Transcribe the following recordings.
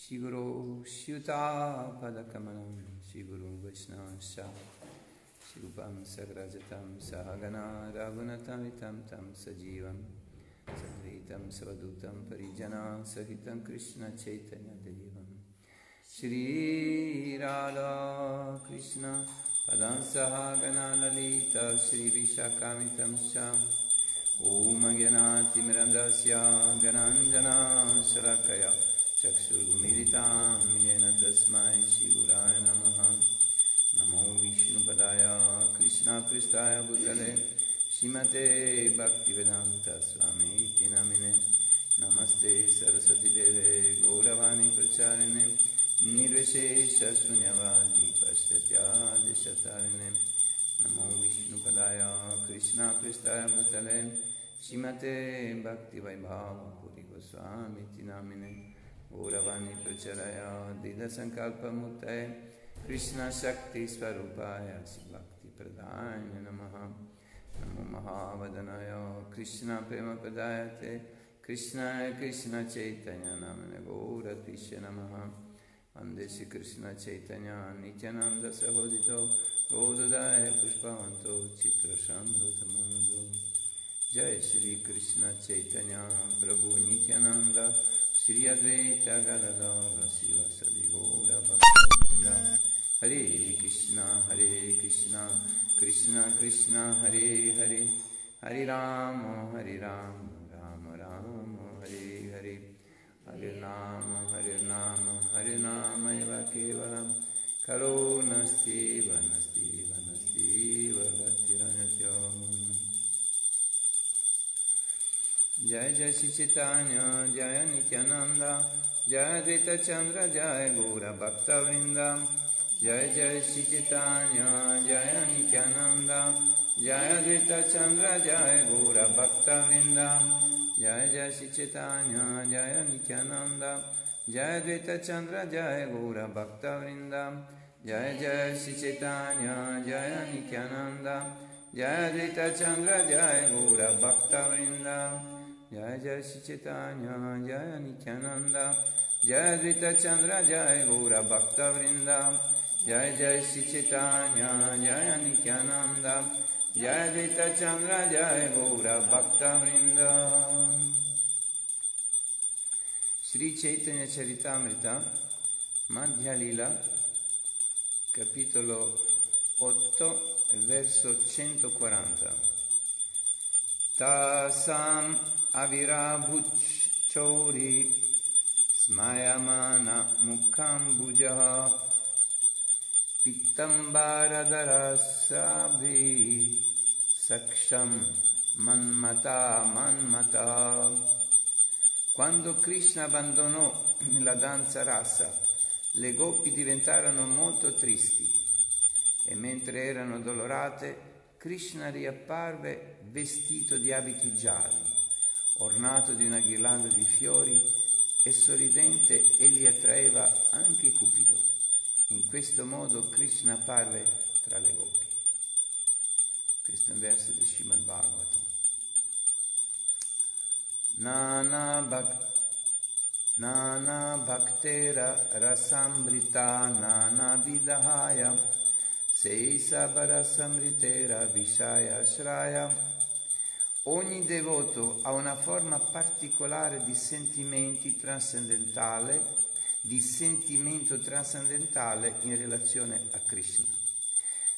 श्रीगुरो स्युतापदकमलं श्रीगुरु वैष्णवश्च शिवपम सग्रजतम सहगना रघुनतमितं तम सजीव सद्वैतं सवदूतं परिजना सहित सहितं कृष्णचैतन्यदेवं श्रीराधाकृष्ण पदं सहगना ललित श्रीविशाखामितं ओम ॐ गणाजना गणाञ्जनाशलकया चक्षुर्मिलितां येन तस्मै शिवराय नमः। नमो विष्णुपदाय कृष्णाकृष्टाय भूतले। श्रीमते भक्तिवेदान्तस्वामीति नमिने। नमस्ते सरस्वतीदेवे, गौरवाणी प्रचारिणे। निर्विशेषशून्यवादी पश्यत्यादिशतारिणे। नमो विष्णुपदाय कृष्णाकृष्टाय भूतले। श्रीमते भक्तिवैभावपुरि गोस्वामीति नामिने। गौरवाणी प्रचरया दीन संकल्प मुक्त कृष्ण शक्ति स्वरूपाय भक्ति प्रदाय नम। नमो महावदनाय, कृष्ण प्रेम प्रदाय ते कृष्णाय कृष्ण चैतन्य नम। गौरतीश चैतन्य वंदे श्रीकृष्णचैतन्या नित्यानन्दसहोदितो पुष्पवंत चित्र चित्रशान्तमुन्दो जय श्री कृष्णचैतन्य प्रभु Nityanand Shri Advaita Gadadara Shiva Sadi Gaura Bhakta Hare Krishna Hare Krishna Krishna Krishna Hare Hare Hare Rama Hare Rama Rama Rama Hare Hare Hare Rama Hare Rama Hare Rama Eva Kevalam Kalo Nasti जय जय श्री चैतन्य, जय नित्यानंद जय द्वैत चंद्र जय गौर भक्त वृंदा जय जय श्री चैतन्य, जय नित्यानंद जय द्वैत चंद्र जय गौर भक्त वृंदा जय जय श्री चैतन्य, जय नित्यानंद जय द्वैत चंद्र जय गौर भक्त वृंदा जय जय श्री चैतन्य, जय नित्यानंद जय द्वैत चंद्र जय गौर भक्त वृंदा जय जय श्री चैतन्य जय नित्यानंद जय द्वित चंद्र जय गौर भक्त वृंद जय जय श्री चैतन्य जय नित्यानंद जय द्वित चंद्र जय गौर भक्त वृंद श्री चैतन्य चरितामृता Madhya Lila, capitolo 8, verso 140. Avirabhuchori smayamana mukhambujaha pittambaradharasabhi saksham manmata manmata quando Krishna abbandonò la danza rasa le gopi diventarono molto tristi e mentre erano addolorate Krishna riapparve vestito di abiti gialli, ornato di una ghirlanda di fiori e sorridente egli attraeva anche Cupido. In questo modo Krishna apparve tra le gopi. Questo è un verso di Srimad Bhagavatam. Nana, bhak, nana bhaktera rasambrita nana vidahaya Seisabara Samritera Vishaya Shraya. Ogni devoto ha una forma particolare di sentimenti trascendentale, di sentimento trascendentale in relazione a Krishna.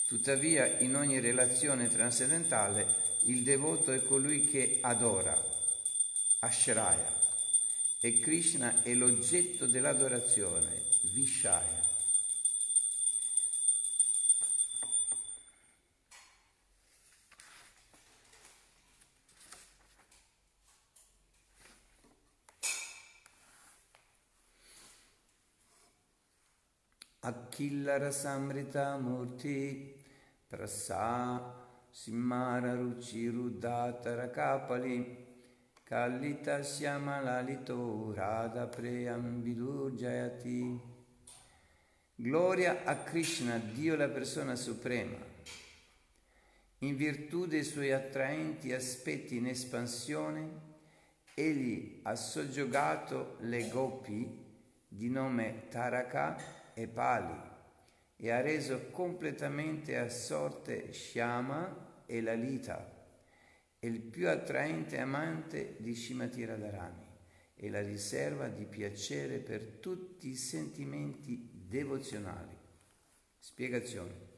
Tuttavia, in ogni relazione trascendentale, il devoto è colui che adora, Ashraya, e Krishna è l'oggetto dell'adorazione, Vishaya. Kapali Kallita Syamalalito Radha Preyambidur Jayati Gloria a Krishna, Dio la persona suprema. In virtù dei suoi attraenti aspetti in espansione, egli ha soggiogato le gopi di nome Taraka e Pali e ha reso completamente assorte Shyama e Lalita, il più attraente amante di Shimati Radharani e la riserva di piacere per tutti i sentimenti devozionali. Spiegazione.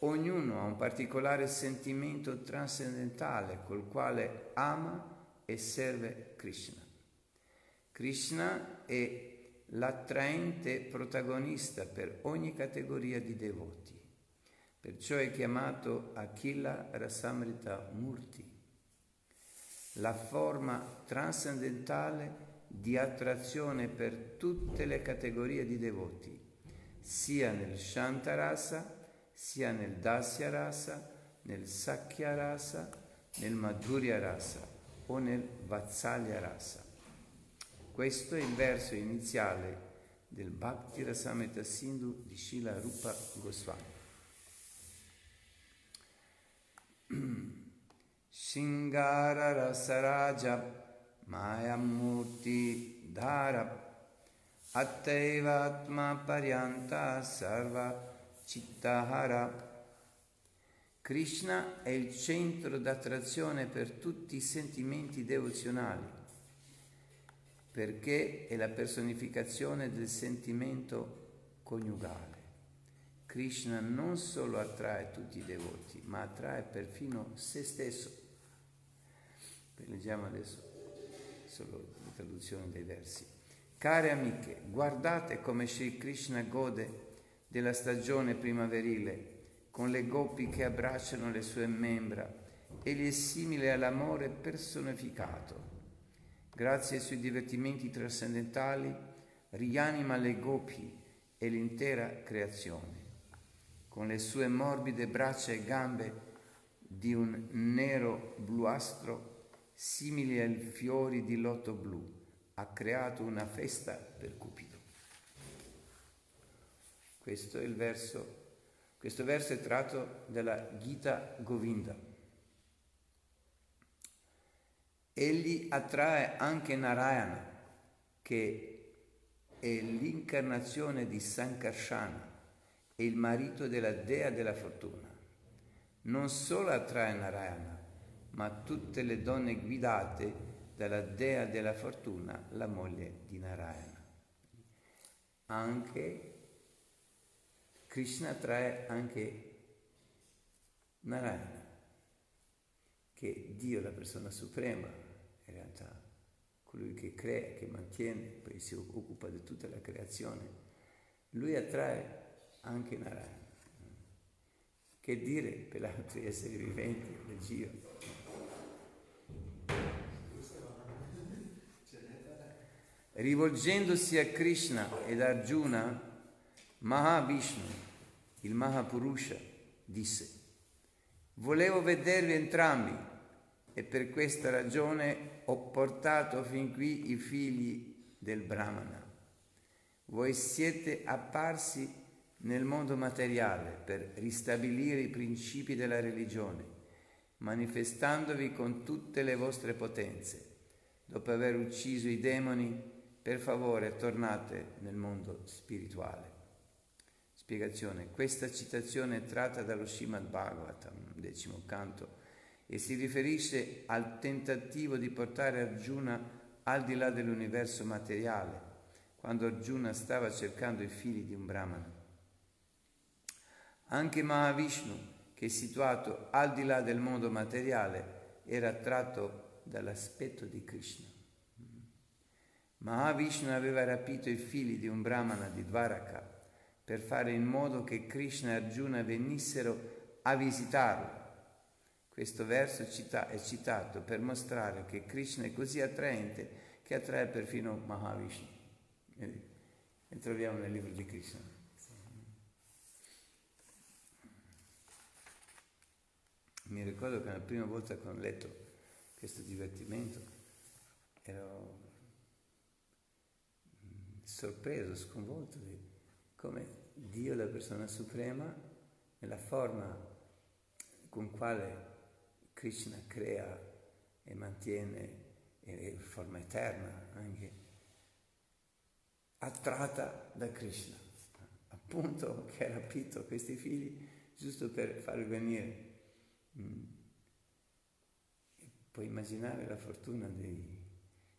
Ognuno ha un particolare sentimento trascendentale col quale ama e serve Krishna. Krishna è l'attraente protagonista per ogni categoria di devoti. Perciò è chiamato Akila Rasamrita Murti, la forma trascendentale di attrazione per tutte le categorie di devoti, sia nel Shantarasa, sia nel Dasya Rasa, nel Sakya Rasa, nel Madhurya Rasa o nel Vatsalya Rasa. Questo è il verso iniziale del Bhakti Rasamrita Sindhu di Shila Rupa Goswami. Attaivatma Paryanta Sarva Cittahara. Krishna è il centro d'attrazione per tutti i sentimenti devozionali perché è la personificazione del sentimento coniugale. Krishna non solo attrae tutti i devoti, ma attrae perfino se stesso. Leggiamo adesso solo la traduzione dei versi. Care amiche, guardate come Sri Krishna gode della stagione primaverile, con le gopi che abbracciano le sue membra, egli è simile all'amore personificato grazie ai suoi divertimenti trascendentali, rianima le gopi e l'intera creazione. Con le sue morbide braccia e gambe di un nero bluastro, simili ai fiori di lotto blu, ha creato una festa per Cupido. Questo, è il verso, questo verso è tratto dalla Gita Govinda. Egli attrae anche Narayana, che è l'incarnazione di Sankarsana, è il marito della dea della fortuna. Non solo attrae Narayana, ma tutte le donne guidate dalla dea della fortuna, la moglie di Narayana. Anche Krishna attrae anche Narayana, che è Dio, la persona suprema, in realtà colui che crea, che mantiene, poi si occupa di tutta la creazione, lui attrae anche Narayana. Che dire per altri esseri viventi, del Gio? Rivolgendosi a Krishna ed Arjuna, Mahavishnu, il Mahapurusha, disse, volevo vedervi entrambi e per questa ragione ho portato fin qui i figli del Brahmana. Voi siete apparsi nel mondo materiale per ristabilire i principi della religione, manifestandovi con tutte le vostre potenze. Dopo aver ucciso i demoni, per favore tornate nel mondo spirituale. Spiegazione. Questa citazione è tratta dallo Srimad Bhagavatam, decimo canto, e si riferisce al tentativo di portare Arjuna al di là dell'universo materiale, quando Arjuna stava cercando i figli di un brahmana. Anche Mahavishnu, che è situato al di là del mondo materiale, era attratto dall'aspetto di Krishna. Mahavishnu aveva rapito i figli di un brahmana di Dvaraka per fare in modo che Krishna e Arjuna venissero a visitarlo questo verso è citato per mostrare che Krishna è così attraente che attrae perfino Mahavishnu. E troviamo nel libro di Krishna. Mi ricordo che la prima volta che ho letto questo divertimento ero mm, sorpreso, sconvolto di come Dio, la persona suprema, nella forma con quale Krishna crea e mantiene in forma eterna anche, attratta da Krishna, appunto che ha rapito questi figli giusto per farli venire. Mm. Puoi immaginare la fortuna di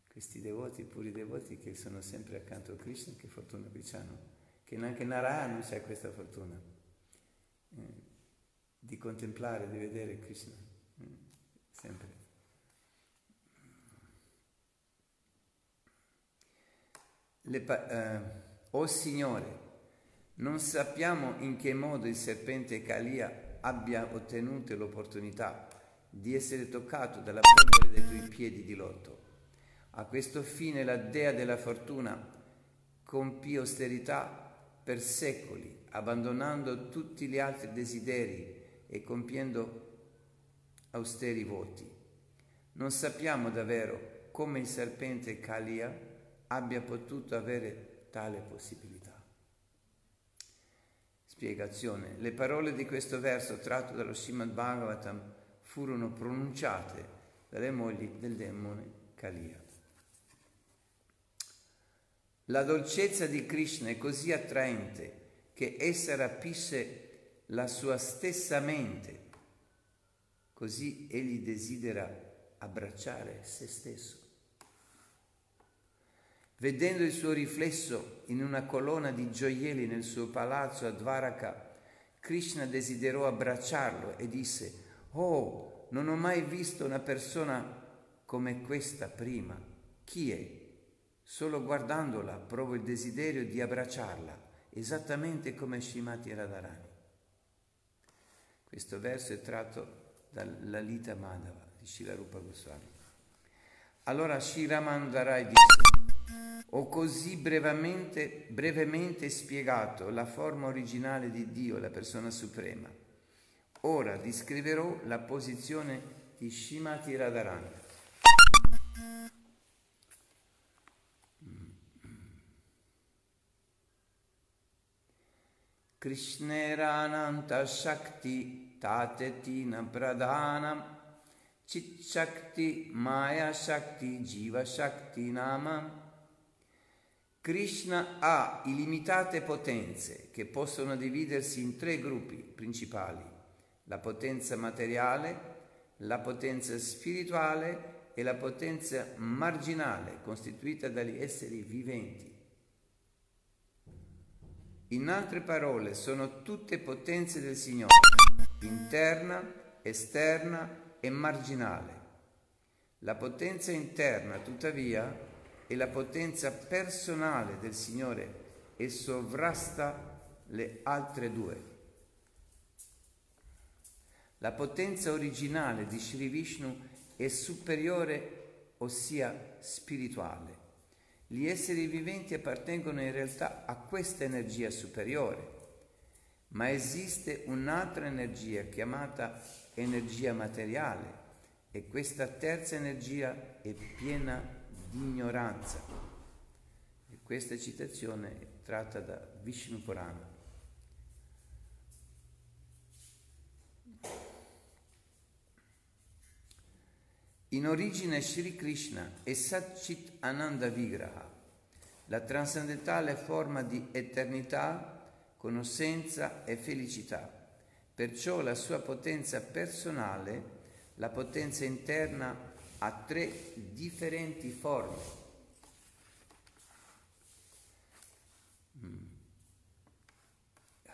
questi devoti, puri devoti che sono sempre accanto a Krishna, che fortuna che hanno, che neanche Narayana c'è questa fortuna eh, di contemplare, di vedere Krishna. Sempre. Le, eh, oh Signore, non sappiamo in che modo il serpente Calia abbia ottenuto l'opportunità di essere toccato dalla polvere dei tuoi piedi di lotto. A questo fine la dea della fortuna compì austerità per secoli, abbandonando tutti gli altri desideri e compiendo austeri voti. Non sappiamo davvero come il serpente Kalia abbia potuto avere tale possibilità. Spiegazione. Le parole di questo verso tratto dallo Srimad Bhagavatam furono pronunciate dalle mogli del demone Kalia. La dolcezza di Krishna è così attraente che essa rapisce la sua stessa mente, così egli desidera abbracciare se stesso. Vedendo il suo riflesso in una colonna di gioielli nel suo palazzo a Dvaraka, Krishna desiderò abbracciarlo e disse, Oh, non ho mai visto una persona come questa prima. Chi è? Solo guardandola provo il desiderio di abbracciarla, esattamente come Shimati Radharani. Questo verso è tratto dalla Lita Madhava di Shilarupa Goswami. Allora Shiramandarai disse, ho così brevemente, brevemente spiegato la forma originale di Dio, la persona suprema. Ora descriverò la posizione di Shimati Radharani. Krishnerananta Tatetina Pradhanam Chit Shakti Maya Shakti Jiva Shakti Nama Krishna ha illimitate potenze che possono dividersi in tre gruppi principali, la potenza materiale, la potenza spirituale e la potenza marginale costituita dagli esseri viventi. In altre parole, sono tutte potenze del Signore, interna, esterna e marginale. La potenza interna, tuttavia, e la potenza personale del Signore e sovrasta le altre due. La potenza originale di Sri Vishnu è superiore, ossia spirituale. Gli esseri viventi appartengono in realtà a questa energia superiore, ma esiste un'altra energia chiamata energia materiale e questa terza energia è piena di ignoranza. E questa citazione è tratta da Vishnu Purana. In origine Sri Krishna è Satchit Ananda Vigraha, la trascendentale forma di eternità, conoscenza e felicità. Perciò la sua potenza personale, la potenza interna ha tre differenti forme.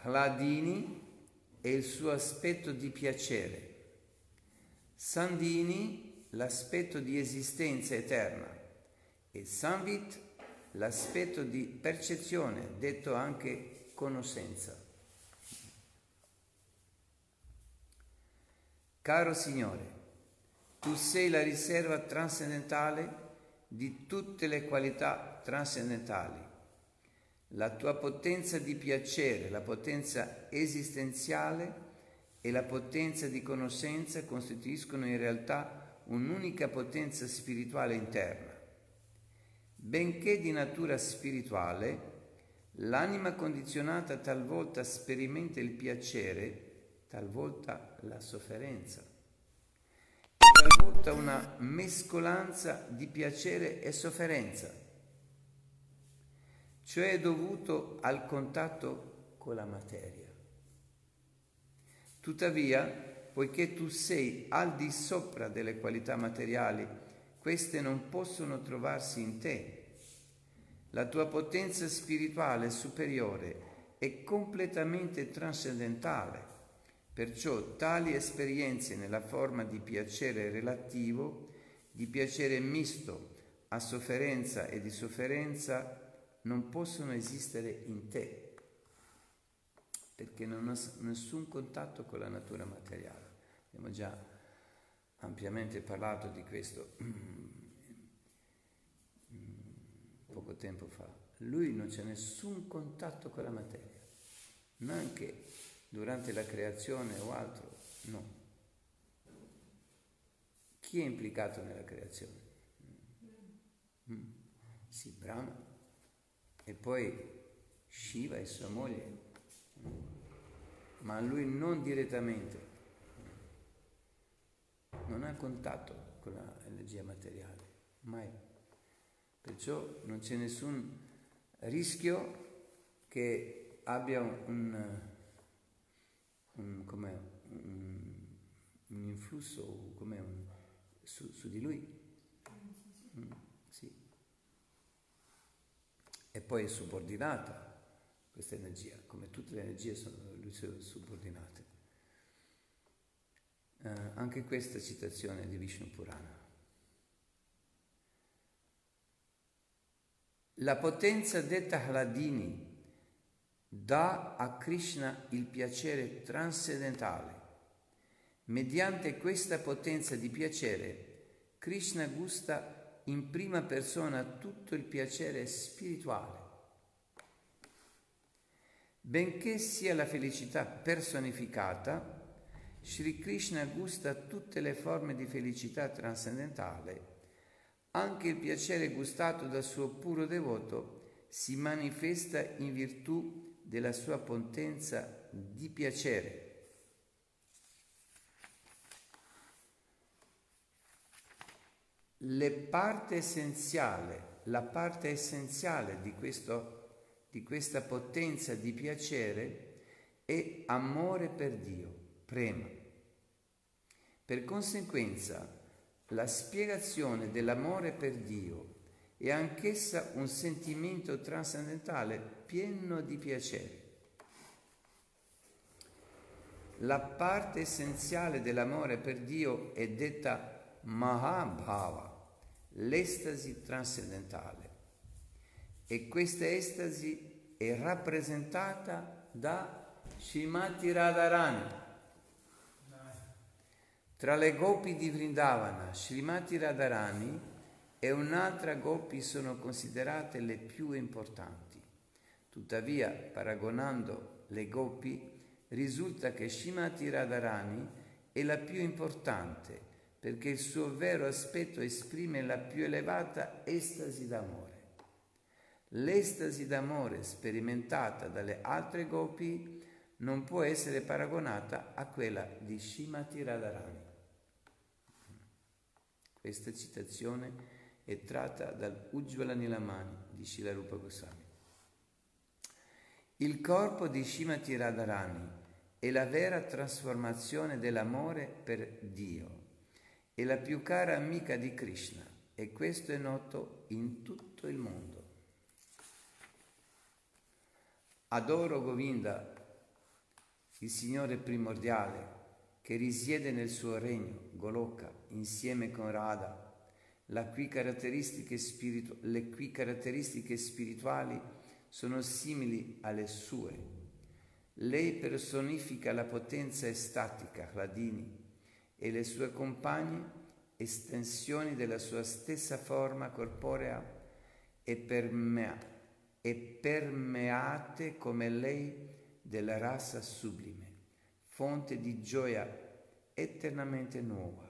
Hladini è il suo aspetto di piacere, Sandini l'aspetto di esistenza eterna e Samvit l'aspetto di percezione, detto anche conoscenza. Caro Signore, tu sei la riserva trascendentale di tutte le qualità trascendentali. La tua potenza di piacere, la potenza esistenziale e la potenza di conoscenza costituiscono in realtà un'unica potenza spirituale interna. Benché di natura spirituale, l'anima condizionata talvolta sperimenta il piacere, talvolta la sofferenza talvolta una mescolanza di piacere e sofferenza. cioè dovuto al contatto con la materia. Tuttavia, poiché tu sei al di sopra delle qualità materiali, queste non possono trovarsi in te. La tua potenza spirituale superiore è completamente trascendentale, perciò tali esperienze nella forma di piacere relativo, di piacere misto a sofferenza e di sofferenza non possono esistere in te, perché non ha nessun contatto con la natura materiale. Abbiamo già ampiamente parlato di questo poco tempo fa. Lui non c'è nessun contatto con la materia, neanche durante la creazione o altro, no. Chi è implicato nella creazione? Mm. Sì, Brahma e poi Shiva e sua moglie, ma lui non direttamente, non ha contatto con l'energia materiale, mai. Perciò non c'è nessun rischio che abbia un, un, un, un influsso su, su di lui. Mm e poi è subordinata questa energia, come tutte le energie sono, lui sono subordinate. Eh, anche questa citazione di Vishnu Purana. La potenza detta Hladini dà a Krishna il piacere transcendentale. Mediante questa potenza di piacere, Krishna gusta in prima persona tutto il piacere spirituale. Benché sia la felicità personificata, Sri Krishna gusta tutte le forme di felicità trascendentale. Anche il piacere gustato dal suo puro devoto si manifesta in virtù della sua potenza di piacere le parte essenziale, la parte essenziale di, questo, di questa potenza di piacere è amore per Dio, prema. Per conseguenza, la spiegazione dell'amore per Dio è anch'essa un sentimento trascendentale pieno di piacere. La parte essenziale dell'amore per Dio è detta Mahabhava, l'estasi trascendentale e questa estasi è rappresentata da Shimati Radharani. Tra le gopi di Vrindavana, Srimati Radharani e un'altra gopi sono considerate le più importanti. Tuttavia, paragonando le gopi, risulta che Shimati Radharani è la più importante perché il suo vero aspetto esprime la più elevata estasi d'amore. L'estasi d'amore sperimentata dalle altre gopi non può essere paragonata a quella di Shimati Radharani. Questa citazione è tratta dal Ujjvala Nilamani di Shilarupa Goswami. Il corpo di Shimati Radharani è la vera trasformazione dell'amore per Dio è la più cara amica di Krishna e questo è noto in tutto il mondo. Adoro Govinda, il Signore primordiale, che risiede nel suo regno, Goloka, insieme con Radha, cui spiritu- le cui caratteristiche spirituali sono simili alle sue. Lei personifica la potenza estatica, Hladini, e le sue compagne estensioni della sua stessa forma corporea e, permea, e permeate come lei della razza sublime, fonte di gioia eternamente nuova,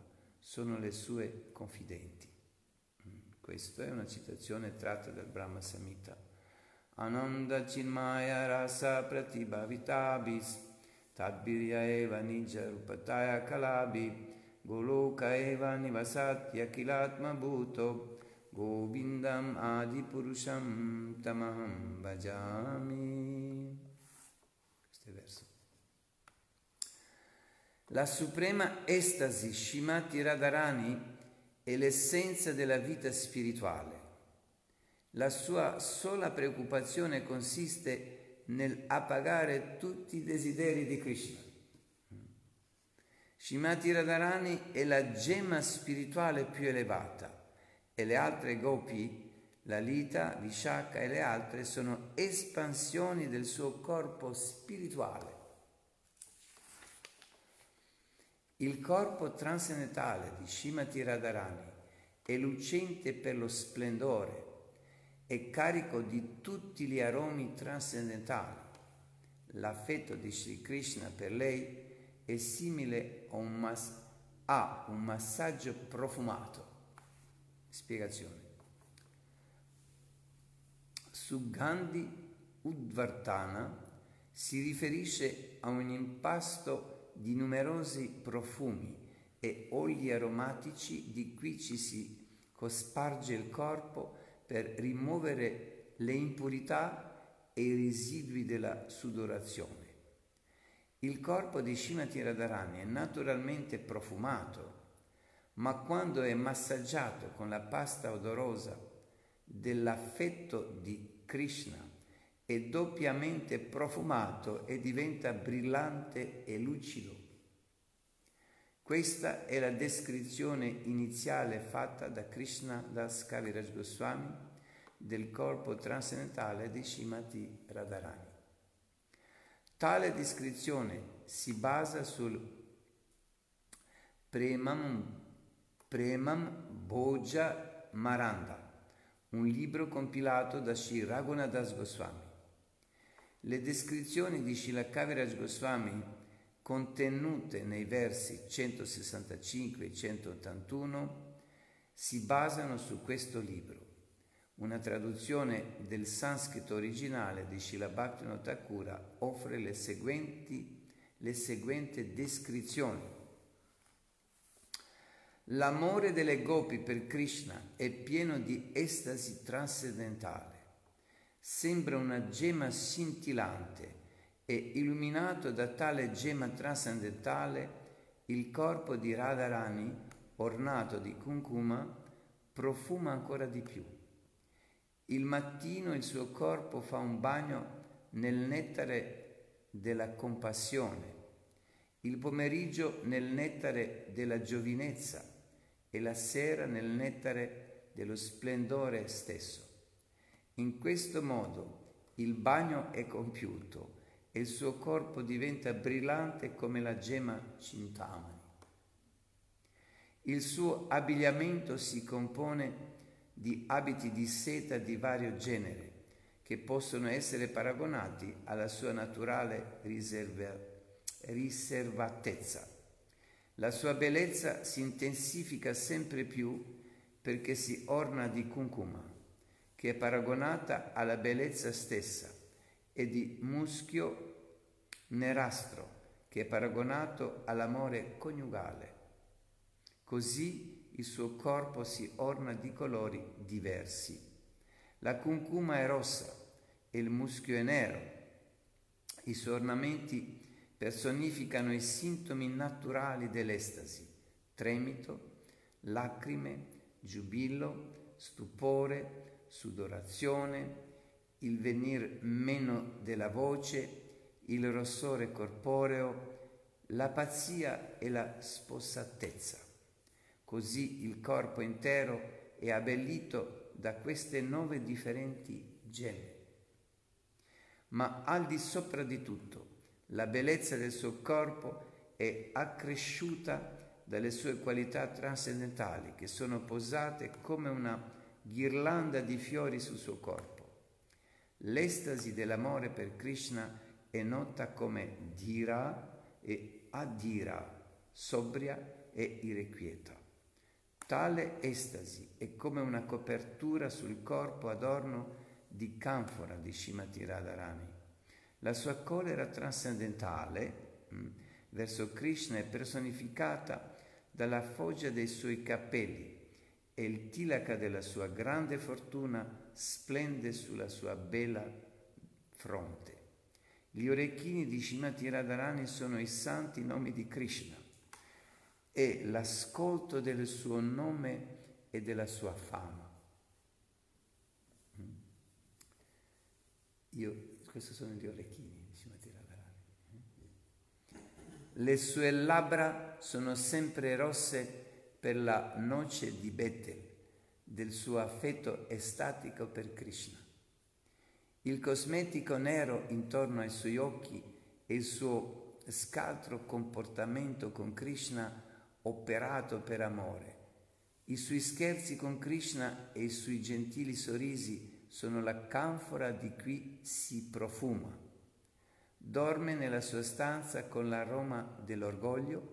sono le sue confidenti. Mm, questa è una citazione tratta dal Brahma Samhita. Ananda Chinmaya Rasa Pratibhavitabis Tadbirya eva nija rupataya kalabi Goloka eva nivasatya kilatma bhuto Govindam Adipurusham Tamaham Bhajami. Questo è il verso. La suprema estasi Shimati Radharani è l'essenza della vita spirituale. La sua sola preoccupazione consiste nel appagare tutti i desideri di Krishna. Shimati Radharani è la gemma spirituale più elevata e le altre gopi, la Lita, Vishaka e le altre sono espansioni del suo corpo spirituale. Il corpo transcendentale di Shimati Radharani è lucente per lo splendore e carico di tutti gli aromi trascendentali. L'affetto di Sri Krishna per lei è simile a un, mas- a un massaggio profumato. Spiegazione. Su Gandhi Udvartana si riferisce a un impasto di numerosi profumi e oli aromatici di cui ci si cosparge il corpo per rimuovere le impurità e i residui della sudorazione. Il corpo di Shimati Radharani è naturalmente profumato, ma quando è massaggiato con la pasta odorosa dell'affetto di Krishna è doppiamente profumato e diventa brillante e lucido. Questa è la descrizione iniziale fatta da Krishna Das Kaviraj Goswami del corpo trascendentale di Shimati Radharani. Tale descrizione si basa sul Premam, Premam Bhoja Maranda, un libro compilato da Sri Raghunadas Goswami. Le descrizioni di Shilakaviraj Goswami contenute nei versi 165 e 181 si basano su questo libro. Una traduzione del sanscrito originale di Shilabhaktivinoda Thakura offre le seguenti, le seguenti descrizioni. L'amore delle gopi per Krishna è pieno di estasi trascendentale sembra una gemma scintillante e illuminato da tale gemma trascendentale il corpo di Radharani ornato di kunkuma profuma ancora di più. Il mattino il suo corpo fa un bagno nel nettare della compassione, il pomeriggio nel nettare della giovinezza e la sera nel nettare dello splendore stesso. In questo modo il bagno è compiuto e il suo corpo diventa brillante come la gemma cintamani. Il suo abbigliamento si compone di abiti di seta di vario genere che possono essere paragonati alla sua naturale riserva, riservatezza. La sua bellezza si intensifica sempre più perché si orna di cuncuma che è paragonata alla bellezza stessa, e di muschio nerastro, che è paragonato all'amore coniugale. Così il suo corpo si orna di colori diversi. La cuncuma è rossa e il muschio è nero. I suoi ornamenti personificano i sintomi naturali dell'estasi, tremito, lacrime, giubilo, stupore, sudorazione, il venir meno della voce, il rossore corporeo, la pazzia e la spossatezza. Così il corpo intero è abbellito da queste nove differenti gemme. Ma al di sopra di tutto, la bellezza del suo corpo è accresciuta dalle sue qualità trascendentali che sono posate come una ghirlanda di fiori sul suo corpo. L'estasi dell'amore per Krishna è nota come Dhira e Adhira, sobria e irrequieta. Tale estasi è come una copertura sul corpo adorno di canfora di Shimati Radharani. La sua collera trascendentale mm, verso Krishna è personificata dalla foggia dei suoi capelli e il tilaka della sua grande fortuna splende sulla sua bella fronte. Gli orecchini di Shimati Radharani sono i santi nomi di Krishna e l'ascolto del suo nome e della sua fama. Io, questi sono gli orecchini di Shimati Radharani. Le sue labbra sono sempre rosse per la noce di Betel, del suo affetto estatico per Krishna. Il cosmetico nero intorno ai suoi occhi e il suo scaltro comportamento con Krishna operato per amore. I suoi scherzi con Krishna e i suoi gentili sorrisi sono la canfora di cui si profuma. Dorme nella sua stanza con l'aroma dell'orgoglio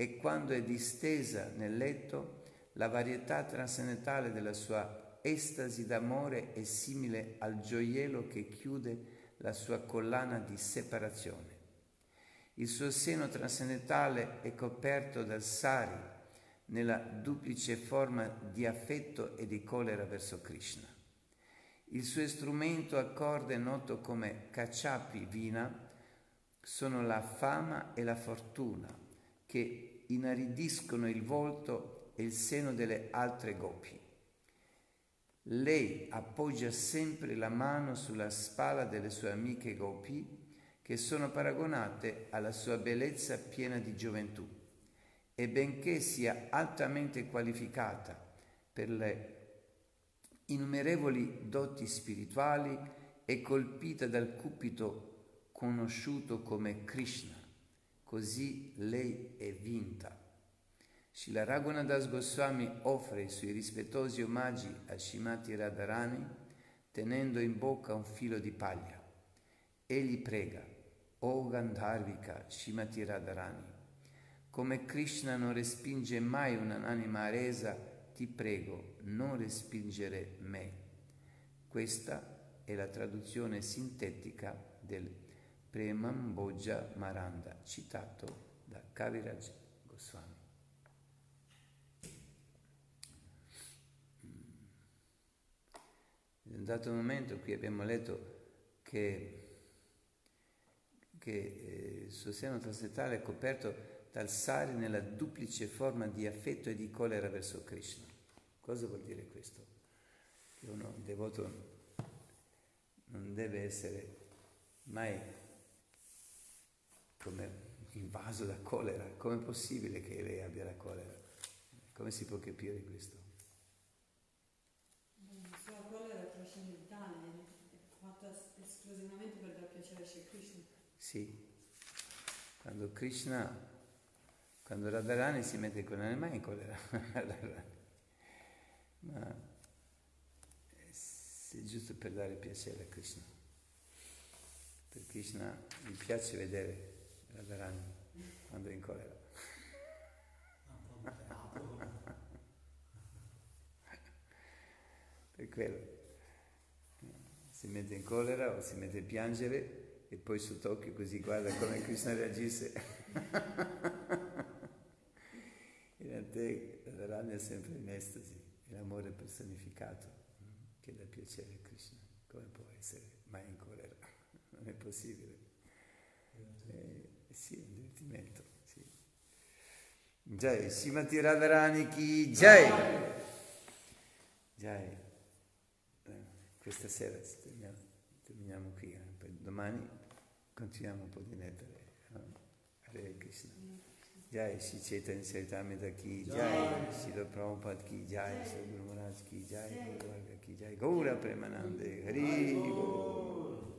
e quando è distesa nel letto, la varietà trascendentale della sua estasi d'amore è simile al gioiello che chiude la sua collana di separazione. Il suo seno trascendentale è coperto dal sari nella duplice forma di affetto e di collera verso Krishna. Il suo strumento a corde noto come Kachapi Vina sono la fama e la fortuna che inaridiscono il volto e il seno delle altre gopi. Lei appoggia sempre la mano sulla spalla delle sue amiche gopi, che sono paragonate alla sua bellezza piena di gioventù. E benché sia altamente qualificata per le innumerevoli doti spirituali, è colpita dal cupito conosciuto come Krishna così lei è vinta. Srila Raghunadas Goswami offre i suoi rispettosi omaggi a Shimati Radharani tenendo in bocca un filo di paglia. Egli prega, O Gandharvika Shimati Radharani, come Krishna non respinge mai un'anima resa, ti prego, non respingere me. Questa è la traduzione sintetica del Premam Bhoja Maranda, citato da Kaviraj Goswami. In un dato momento qui abbiamo letto che, che eh, il suo seno trascendentale è coperto dal sari nella duplice forma di affetto e di collera verso Krishna. Cosa vuol dire questo? Che uno devoto non deve essere mai come invaso da colera. Com'è possibile che lei abbia la colera? Come si può capire questo? La sua collera è trascendentale, è fatta esclusivamente per dar piacere a Shri Krishna. Sì. Quando Krishna, quando Radharani si mette con le mani in collera, ma è giusto per dare piacere a Krishna. Per Krishna gli piace vedere Radharani quando è in colera. per quello si mette in colera o si mette a piangere e poi sott'occhio così guarda come Krishna reagisce. in realtà Radharani è sempre in estasi, è l'amore personificato che dà piacere a Krishna. Come può essere mai in colera? Non è possibile. Eh, sì, un divertimento, sì. Jai, Simati Radharani chi Jai! Jai. Eh, questa sera terminiamo, terminiamo qui, eh. poi domani continuiamo un po' di lettere. No? Hare Krishna. Jai Shri Chaitanya Charitamrita ki Jai Shri Prabhupada ki Jai Shri Guru Maharaj ki Jai Guru Varga ki Jai Gaura Premanande Hari Guru